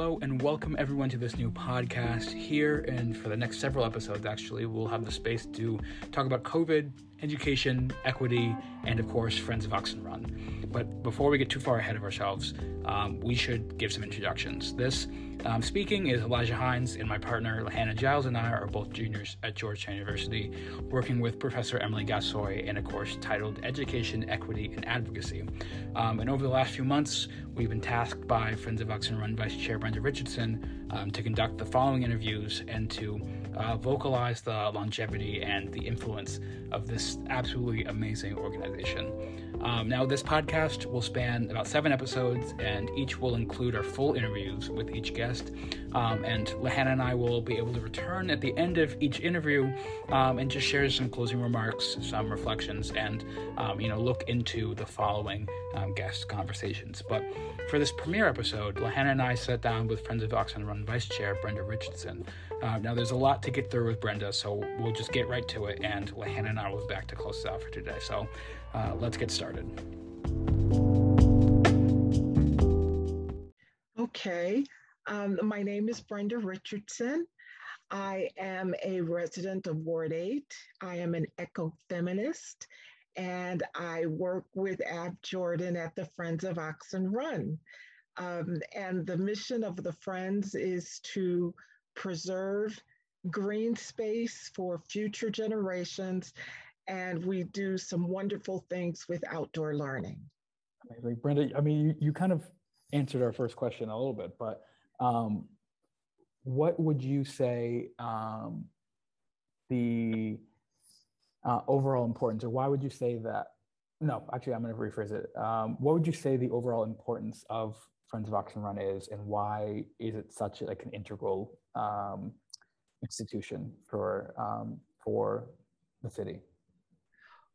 Hello and welcome everyone to this new podcast here. And for the next several episodes, actually, we'll have the space to talk about COVID, education, equity, and of course, Friends of Oxon Run. But before we get too far ahead of ourselves, um, we should give some introductions. This um, speaking is Elijah Hines, and my partner Hannah Giles and I are both juniors at Georgetown University, working with Professor Emily Gassoy in a course titled Education, Equity, and Advocacy. Um, and over the last few months, we've been tasked by Friends of Oxon Run Vice Chair Brenda Richardson um, to conduct the following interviews and to uh, vocalize the longevity and the influence of this absolutely amazing organization. Um, now, this podcast will span about seven episodes, and each will include our full interviews with each guest. Um, and LaHannah and I will be able to return at the end of each interview um, and just share some closing remarks, some reflections, and um, you know look into the following um, guest conversations. But for this premiere episode, LaHannah and I sat down with Friends of Oxon Run Vice Chair Brenda Richardson. Uh, now, there's a lot to get through with Brenda, so we'll just get right to it. And LaHannah and I will be back to close it out for today. So uh, let's get started. Okay, um, my name is Brenda Richardson. I am a resident of Ward 8. I am an ecofeminist and I work with Ab Jordan at the Friends of Oxon Run. Um, and the mission of the Friends is to preserve green space for future generations. And we do some wonderful things with outdoor learning. Amazing. Brenda, I mean, you, you kind of answered our first question a little bit, but um, what would you say um, the uh, overall importance, or why would you say that? No, actually, I'm going to rephrase it. Um, what would you say the overall importance of Friends of Oxon Run is, and why is it such like an integral um, institution for um, for the city?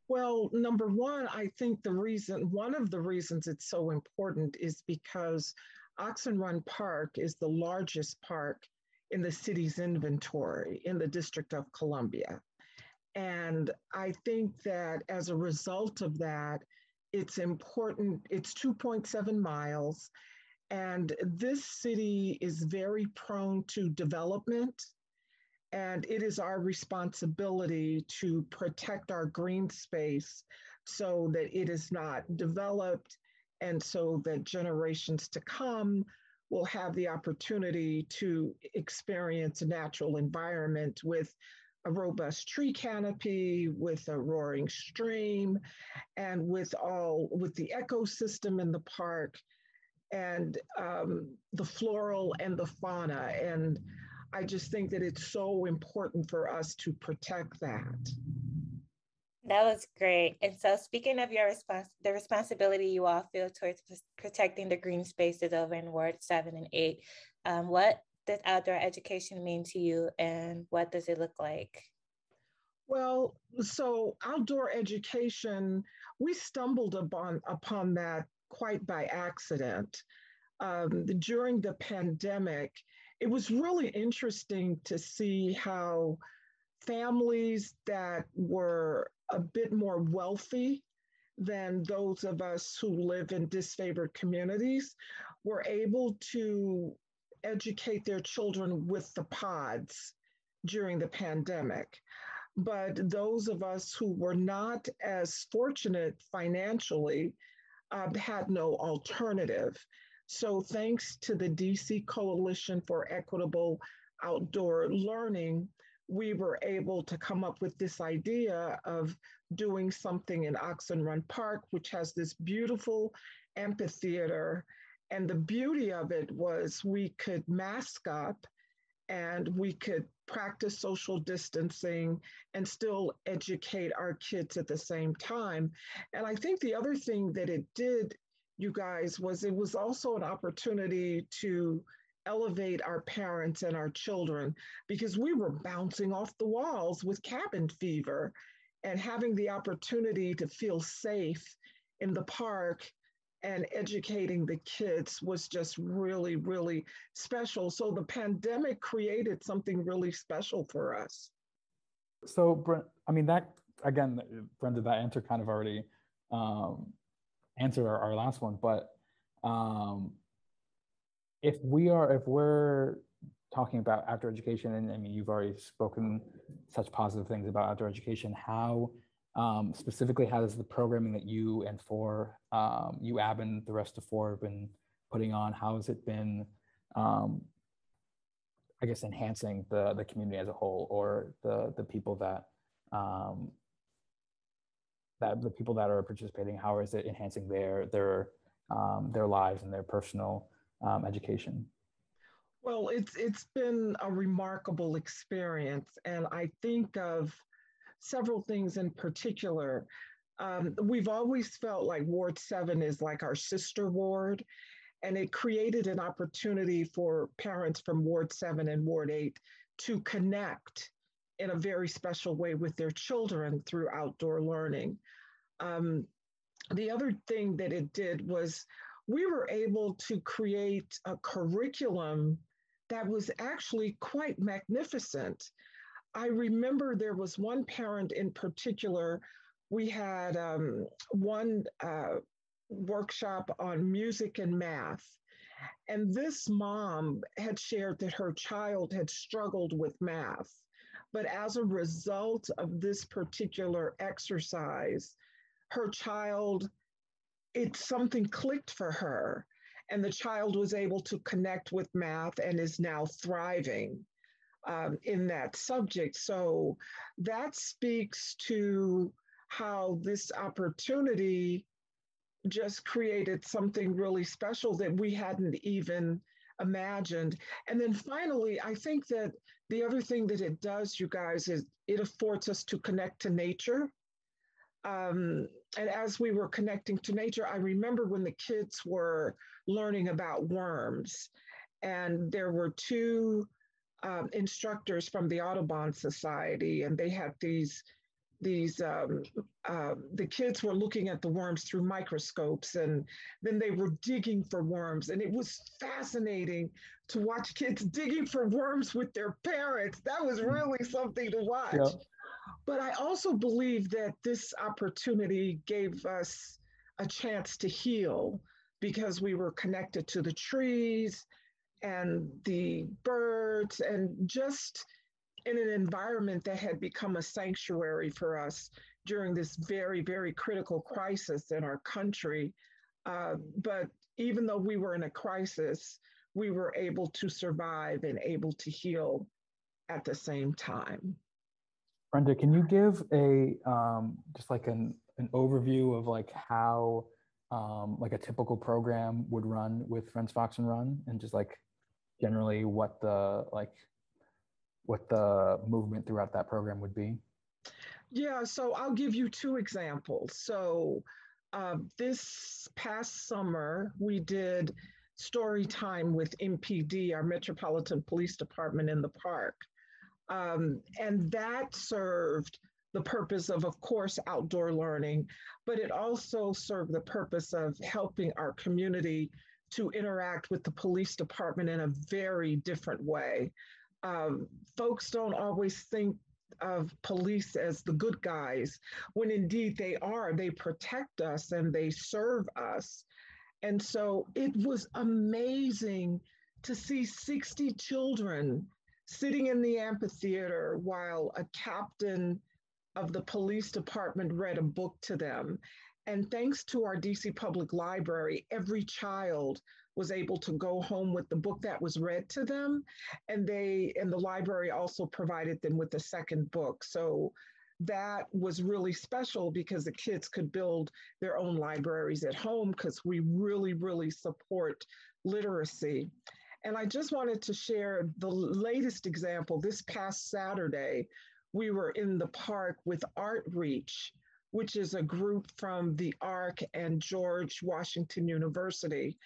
Well, number one, I think the reason, one of the reasons it's so important is because Oxon Run Park is the largest park in the city's inventory in the District of Columbia. And I think that as a result of that, it's important, it's 2.7 miles. And this city is very prone to development. And it is our responsibility to protect our green space so that it is not developed and so that generations to come will have the opportunity to experience a natural environment with a robust tree canopy with a roaring stream and with all with the ecosystem in the park and um, the floral and the fauna. And i just think that it's so important for us to protect that. That was great. And so speaking of your response the responsibility you all feel towards protecting the green spaces over in ward 7 and 8 um, what does outdoor education mean to you and what does it look like? Well, so outdoor education, we stumbled upon, upon that quite by accident. Um, during the pandemic, it was really interesting to see how families that were a bit more wealthy than those of us who live in disfavored communities were able to educate their children with the pods during the pandemic. But those of us who were not as fortunate financially uh, had no alternative. So, thanks to the DC Coalition for Equitable Outdoor Learning, we were able to come up with this idea of doing something in Oxon Run Park, which has this beautiful amphitheater and the beauty of it was we could mask up and we could practice social distancing and still educate our kids at the same time. And I think the other thing that it did, you guys, was it was also an opportunity to elevate our parents and our children because we were bouncing off the walls with cabin fever and having the opportunity to feel safe in the park and educating the kids was just really, really special. So the pandemic created something really special for us. So, I mean, that again, Brenda, that answer kind of already um, answered our, our last one, but um, if we are if we're talking about outdoor education and i mean you've already spoken such positive things about outdoor education how um, specifically how does the programming that you and FOR um, you ab and the rest of FOR have been putting on how has it been um, i guess enhancing the the community as a whole or the the people that um, that the people that are participating? How is it enhancing their their um, their lives and their personal um, education? Well it's it's been a remarkable experience and i think of several things in particular um, we've always felt like ward 7 is like our sister ward and it created an opportunity for parents from ward 7 and ward 8 to connect in a very special way with their children through outdoor learning um, the other thing that it did was we were able to create a curriculum that was actually quite magnificent. I remember there was one parent in particular. We had um, one uh, workshop on music and math. And this mom had shared that her child had struggled with math. But as a result of this particular exercise, her child, it something clicked for her. And the child was able to connect with math and is now thriving um, in that subject. So that speaks to how this opportunity just created something really special that we hadn't even imagined. And then finally, I think that the other thing that it does, you guys, is it affords us to connect to nature um, and as we were connecting to nature, I remember when the kids were learning about worms, and there were two um, instructors from the Audubon Society, and they had these these um, uh, the kids were looking at the worms through microscopes and then they were digging for worms and it was fascinating to watch kids digging for worms with their parents that was mm. really something to watch yeah. But I also believe that this opportunity gave us a chance to heal because we were connected to the trees and the birds and just in an environment that had become a sanctuary for us during this very, very critical crisis in our country. Uh, but even though we were in a crisis, we were able to survive and able to heal at the same time. Brenda, can you give a um, just like an an overview of like how um, like a typical program would run with Friends of Oxon Run, and just like generally what the like what the movement throughout that program would be? Yeah, so I'll give you two examples. So uh, this past summer, we did story time with MPD, our Metropolitan Police Department in the park. Um, and that served the purpose of, of course, outdoor learning, but it also served the purpose of helping our community to interact with the police department in a very different way. Um, folks don't always think of police as the good guys, when indeed they are. They protect us and they serve us. And so it was amazing to see 60 children sitting in the amphitheater while a captain of the police department read a book to them. And thanks to our DC Public Library, every child was able to go home with the book that was read to them. And they and the library also provided them with a second book. So that was really special because the kids could build their own libraries at home because we really, really support literacy. And I just wanted to share the latest example. This past Saturday, we were in the park with Art Reach, which is a group from the ARC and George Washington University.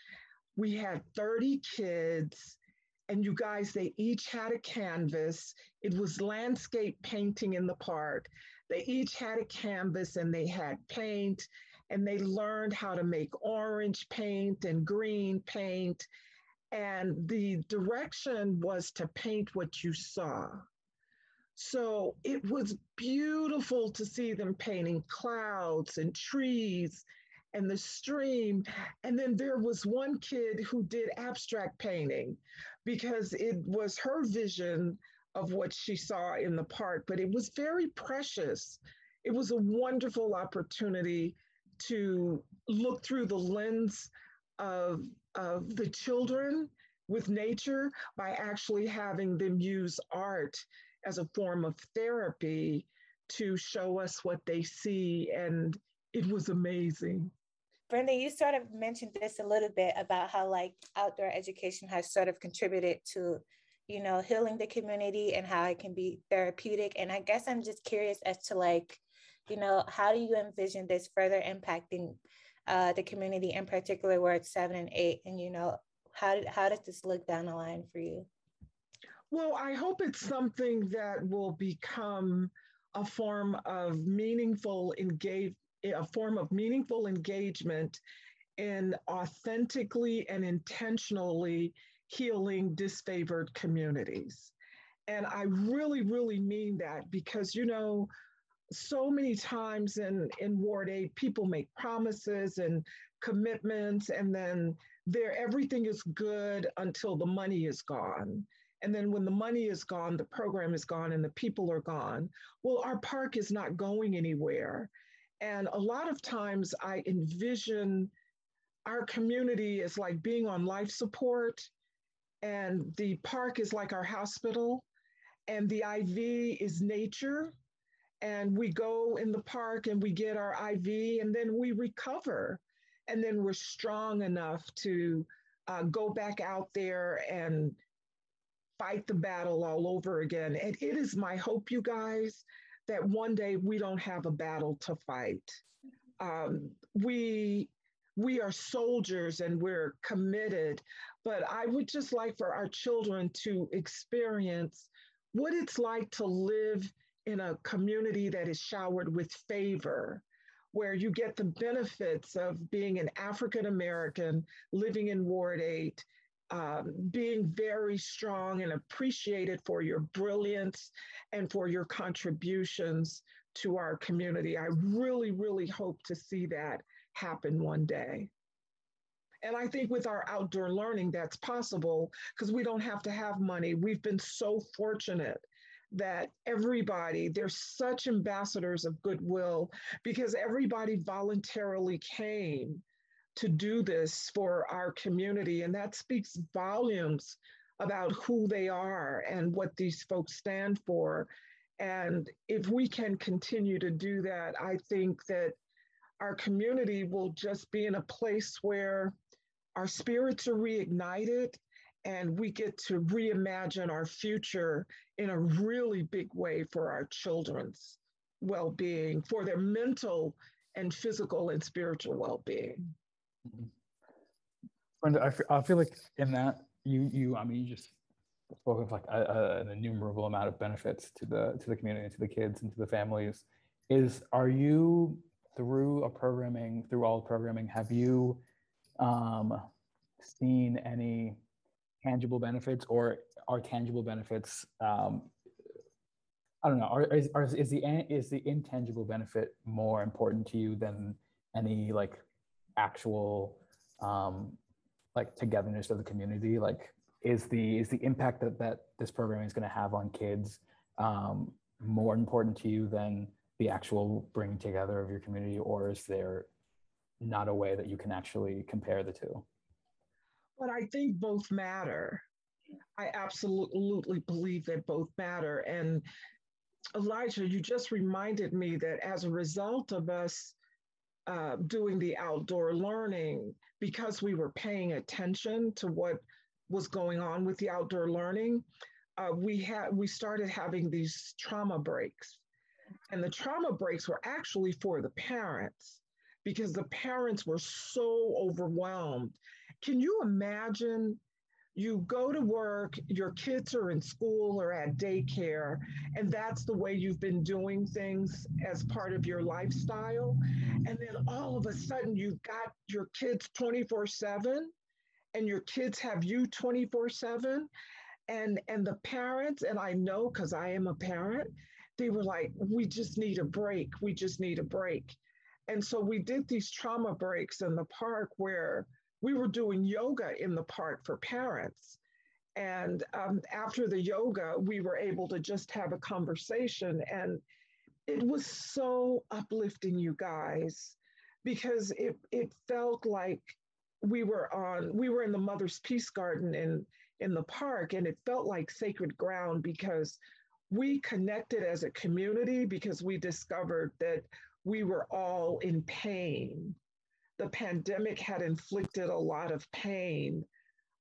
We had 30 kids, and you guys, they each had a canvas. It was landscape painting in the park. They each had a canvas and they had paint, and they learned how to make orange paint and green paint and the direction was to paint what you saw. So it was beautiful to see them painting clouds and trees and the stream. And then there was one kid who did abstract painting because it was her vision of what she saw in the park, but it was very precious. It was a wonderful opportunity to look through the lens of, of the children with nature by actually having them use art as a form of therapy to show us what they see. And it was amazing. Brenda, you sort of mentioned this a little bit about how like outdoor education has sort of contributed to, you know, healing the community and how it can be therapeutic. And I guess I'm just curious as to like, you know, how do you envision this further impacting uh, the community, in particular, where it's seven and eight, and you know, how did, how does this look down the line for you? Well, I hope it's something that will become a form of meaningful engage a form of meaningful engagement in authentically and intentionally healing disfavored communities. And I really, really mean that because, you know, so many times in, in Ward 8, people make promises and commitments, and then there everything is good until the money is gone. And then when the money is gone, the program is gone and the people are gone. Well, our park is not going anywhere. And a lot of times I envision our community as like being on life support, and the park is like our hospital, and the IV is nature. And we go in the park and we get our IV, and then we recover. And then we're strong enough to uh, go back out there and fight the battle all over again. And it is my hope, you guys, that one day we don't have a battle to fight. Um, we we are soldiers and we're committed, but I would just like for our children to experience what it's like to live in a community that is showered with favor, where you get the benefits of being an African American living in Ward 8 um, being very strong and appreciated for your brilliance and for your contributions to our community. I really, really hope to see that happen one day. And I think with our outdoor learning, that's possible because we don't have to have money. We've been so fortunate that everybody, they're such ambassadors of goodwill because everybody voluntarily came to do this for our community. And that speaks volumes about who they are and what these folks stand for. And if we can continue to do that, I think that our community will just be in a place where our spirits are reignited and we get to reimagine our future in a really big way for our children's well being, for their mental and physical and spiritual well being. Brenda, I I feel like in that you you I mean you just spoke of like a, a, an innumerable amount of benefits to the to the community, to the kids, and to the families. Is are you through a programming through all programming? Have you um, seen any tangible benefits, or are tangible benefits? Um, I don't know. Are, is, are, is the is the intangible benefit more important to you than any like actual um, like togetherness of the community like is the is the impact that that this programming is going to have on kids um, more important to you than the actual bringing together of your community or is there not a way that you can actually compare the two? But i think both matter. I absolutely believe that both matter. And elijah you just reminded me that as a result of us uh, doing the outdoor learning because we were paying attention to what was going on with the outdoor learning. Uh, we had we started having these trauma breaks, and the trauma breaks were actually for the parents because the parents were so overwhelmed. Can you imagine you go to work, your kids are in school or at daycare, and that's the way you've been doing things as part of your lifestyle. And then all of a sudden, you've got your kids 24 7, and your kids have you 24 7. And, and the parents, and I know because I am a parent, they were like, we just need a break. We just need a break. And so we did these trauma breaks in the park where we were doing yoga in the park for parents. And um, after the yoga, we were able to just have a conversation. And it was so uplifting, you guys, because it, it felt like we were on, we were in the Mother's Peace Garden in, in the park, and it felt like sacred ground because we connected as a community because we discovered that we were all in pain. The pandemic had inflicted a lot of pain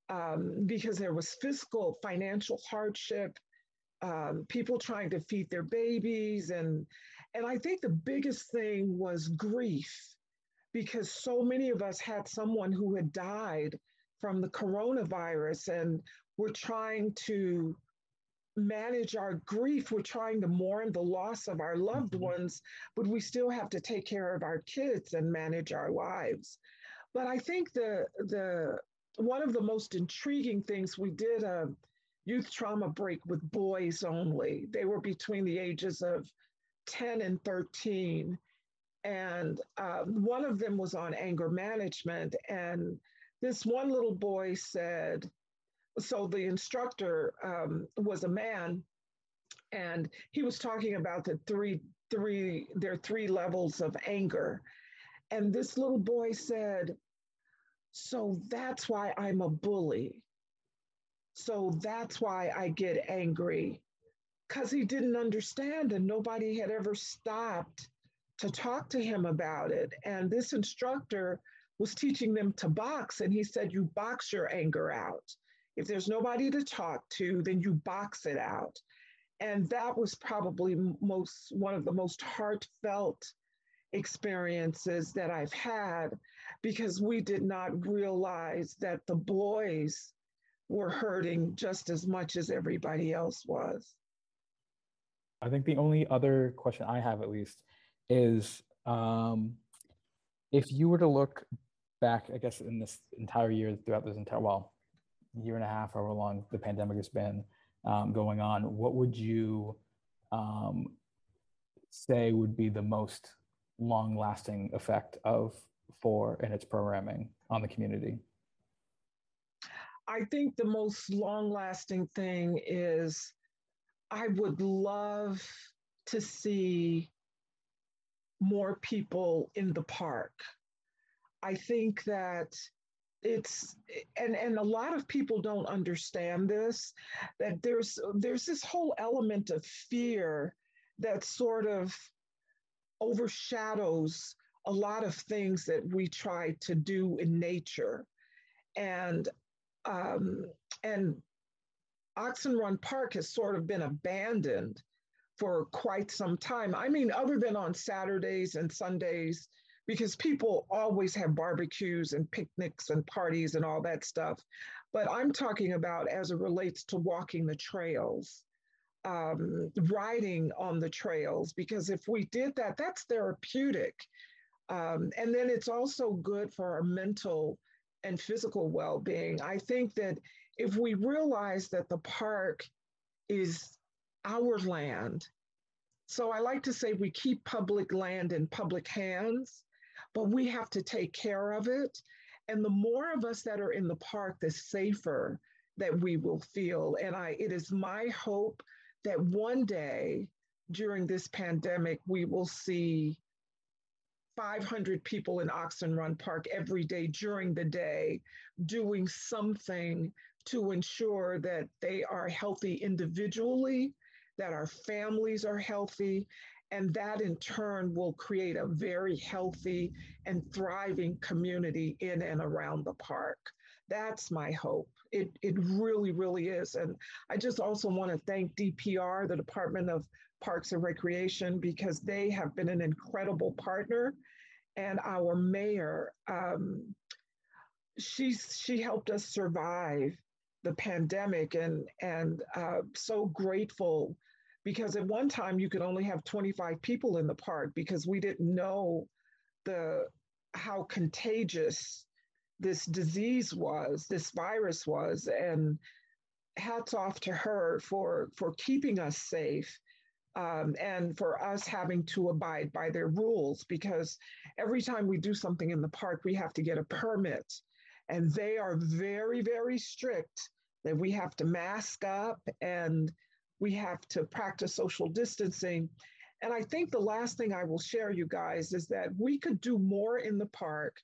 um, because there was fiscal, financial hardship, um, people trying to feed their babies, and and I think the biggest thing was grief, because so many of us had someone who had died from the coronavirus, and we're trying to manage our grief. We're trying to mourn the loss of our loved mm-hmm. ones, but we still have to take care of our kids and manage our lives. But I think the the one of the most intriguing things we did a youth trauma break with boys only. They were between the ages of 10 and 13. And uh, one of them was on anger management. And this one little boy said, so the instructor um, was a man and he was talking about the three three there are three levels of anger. And this little boy said so that's why i'm a bully. So that's why i get angry. Because he didn't understand and nobody had ever stopped to talk to him about it. And this instructor was teaching them to box and he said you box your anger out if there's nobody to talk to, then you box it out. And that was probably most one of the most heartfelt experiences that I've had because we did not realize that the boys were hurting just as much as everybody else was. I think the only other question I have, at least, is um, if you were to look back, I guess, in this entire year, throughout this entire, well, year and a half, however long the pandemic has been um, going on, what would you um, say would be the most long lasting effect of FOR and its programming on the community? I think the most long lasting thing is I would love to see more people in the park. I think that it's and and a lot of people don't understand this that there's there's this whole element of fear that sort of overshadows a lot of things that we try to do in nature. And um, and oxon run park has sort of been abandoned for quite some time. I mean other than on saturdays and sundays because people always have barbecues and picnics and parties and all that stuff. But I'm talking about as it relates to walking the trails, um, riding on the trails, because if we did that, that's therapeutic. Um, and then it's also good for our mental and physical well being. I think that if we realize that the park is our land, so I like to say we keep public land in public hands but we have to take care of it. And the more of us that are in the park, the safer that we will feel. And I, it is my hope that one day during this pandemic, we will see 500 people in Oxon Run Park every day during the day doing something to ensure that they are healthy individually, that our families are healthy, and that in turn will create a very healthy and thriving community in and around the park. That's my hope. It, it really, really is. And I just also want to thank DPR, the Department of Parks and Recreation, because they have been an incredible partner. And our mayor, um, she, she helped us survive the pandemic and, and uh, so grateful because at one time you could only have 25 people in the park because we didn't know the how contagious this disease was this virus was and hats off to her for for keeping us safe um, and for us having to abide by their rules because every time we do something in the park, we have to get a permit. And they are very, very strict that we have to mask up and we have to practice social distancing. And I think the last thing I will share, you guys, is that we could do more in the park.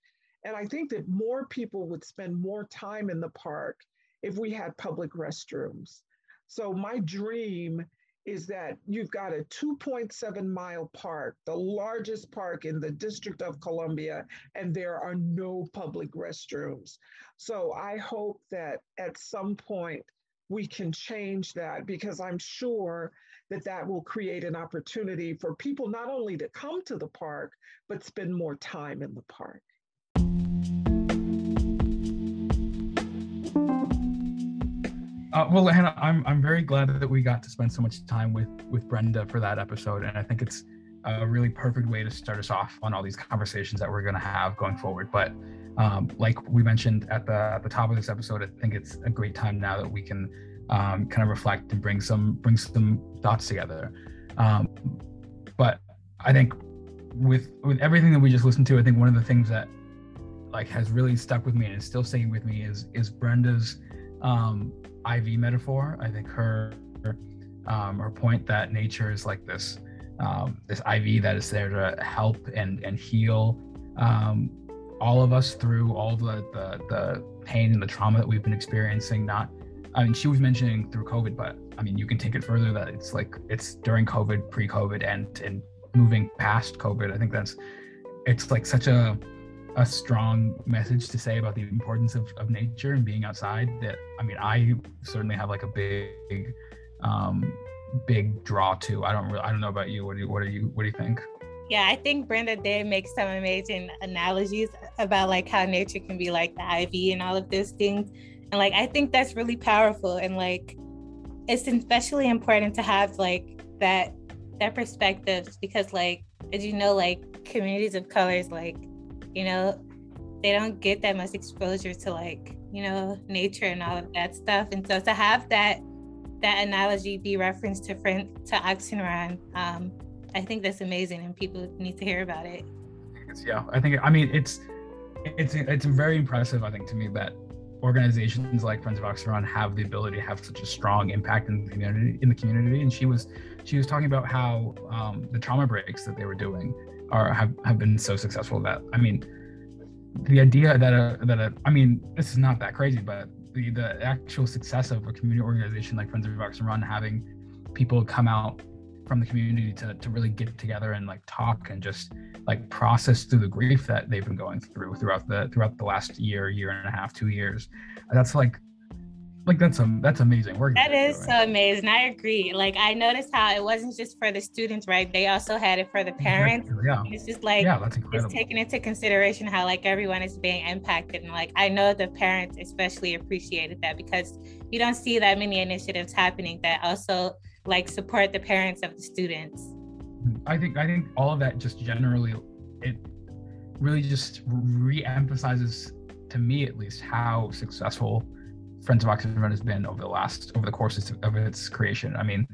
And I think that more people would spend more time in the park if we had public restrooms. So, my dream is that you've got a 2.7 mile park, the largest park in the District of Columbia, and there are no public restrooms. So I hope that at some point we can change that because I'm sure that that will create an opportunity for people not only to come to the park, but spend more time in the park. Uh, well, Hannah, I'm I'm very glad that we got to spend so much time with with Brenda for that episode, and I think it's a really perfect way to start us off on all these conversations that we're going to have going forward. But um, like we mentioned at the at the top of this episode, I think it's a great time now that we can um, kind of reflect and bring some bring some thoughts together. Um, but I think with with everything that we just listened to, I think one of the things that like has really stuck with me and is still staying with me is is Brenda's um, IV metaphor. I think her um, her point that nature is like this um, this IV that is there to help and and heal all of us through all the, the the pain and the trauma that we've been experiencing. Not, I mean, she was mentioning through COVID, but I mean, you can take it further that it's like it's during COVID, pre-COVID, and and moving past COVID. I think that's it's like such a a strong message to say about the importance of, of nature and being outside that i mean i certainly have like a big um big draw to i don't really i don't know about you what do you what do you what do you think yeah i think brenda did make some amazing analogies about like how nature can be like the iv and all of those things. And like i think that's really powerful and like it's especially important to have like that that perspective because like as you know like communities of colors like you know they don't get that much exposure to like you know nature and all of that stuff. And so to have that that analogy be referenced to friend to oxon run um i think that's amazing and people need to hear about it. Yeah i think i mean it's it's it's very impressive i think to me that organizations like friends of oxon run have the ability to have such a strong impact in the community in the community. And she was she was talking about how um, the trauma breaks that they were doing are have, have been so successful that I mean the idea that a, that a, I mean this is not that crazy but the the actual success of a community organization like Friends of Oxon Run having people come out from the community to, to really get together and like talk and just like process through the grief that they've been going through throughout the throughout the last year year and a half two years. That's like like that's um that's amazing work that is so amazing. I agree. Like i noticed how it wasn't just for the students right? They also had it for the parents. yeah. It's just like yeah that's incredible. it's taking into consideration how like everyone is being impacted. And like i know the parents especially appreciated that because you don't see that many initiatives happening that also like support the parents of the students i think i think all of that just generally it really just re-emphasizes to me at least how successful Friends of Oxon Run has been over the last over the course of its creation. I mean,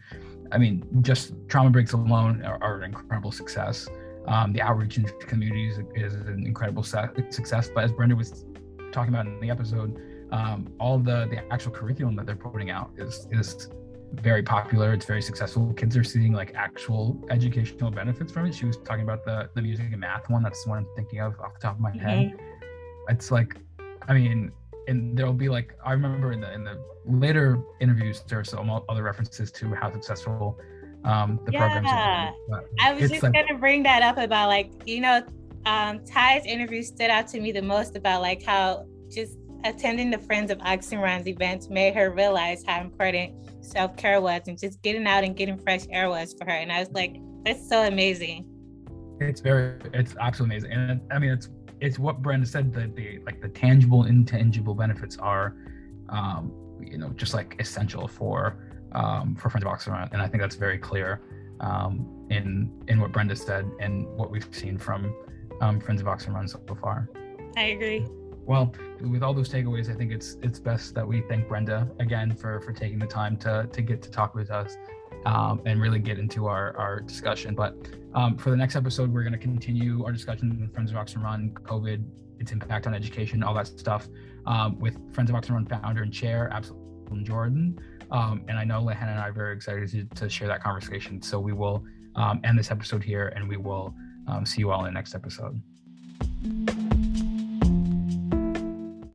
I mean, just trauma breaks alone are, are an incredible success. Um, the outreach in communities is an incredible success. But as Brenda was talking about in the episode, um, all the the actual curriculum that they're putting out is is very popular. It's very successful. Kids are seeing like actual educational benefits from it. She was talking about the the music and math one. That's the one I'm thinking of off the top of my mm-hmm. head. It's like, I mean, and there'll be like I remember in the in the later interviews there's some other references to how successful um the yeah. programs are. I was just like, gonna bring that up about like you know um Ty's interview stood out to me the most about like how just attending the Friends of Oxon Run's events made her realize how important self-care was and just getting out and getting fresh air was for her. And I was like, that's so amazing. It's very it's absolutely amazing. And I mean it's it's what Brenda said that the like the tangible, intangible benefits are, um, you know, just like essential for um, for Friends of Oxon Run, and I think that's very clear um, in in what Brenda said and what we've seen from um, Friends of Oxon Run so far. I agree. Well, with all those takeaways, I think it's it's best that we thank Brenda again for for taking the time to to get to talk with us um, and really get into our, our discussion. But um, for the next episode, we're going to continue our discussion with Friends of Oxon Run, COVID, its impact on education, all that stuff, um, with Friends of Oxon Run founder and chair, Absalom Jordan. Um, and I know LaHannah and I are very excited to, to share that conversation. So we will um, end this episode here and we will um, see you all in the next episode.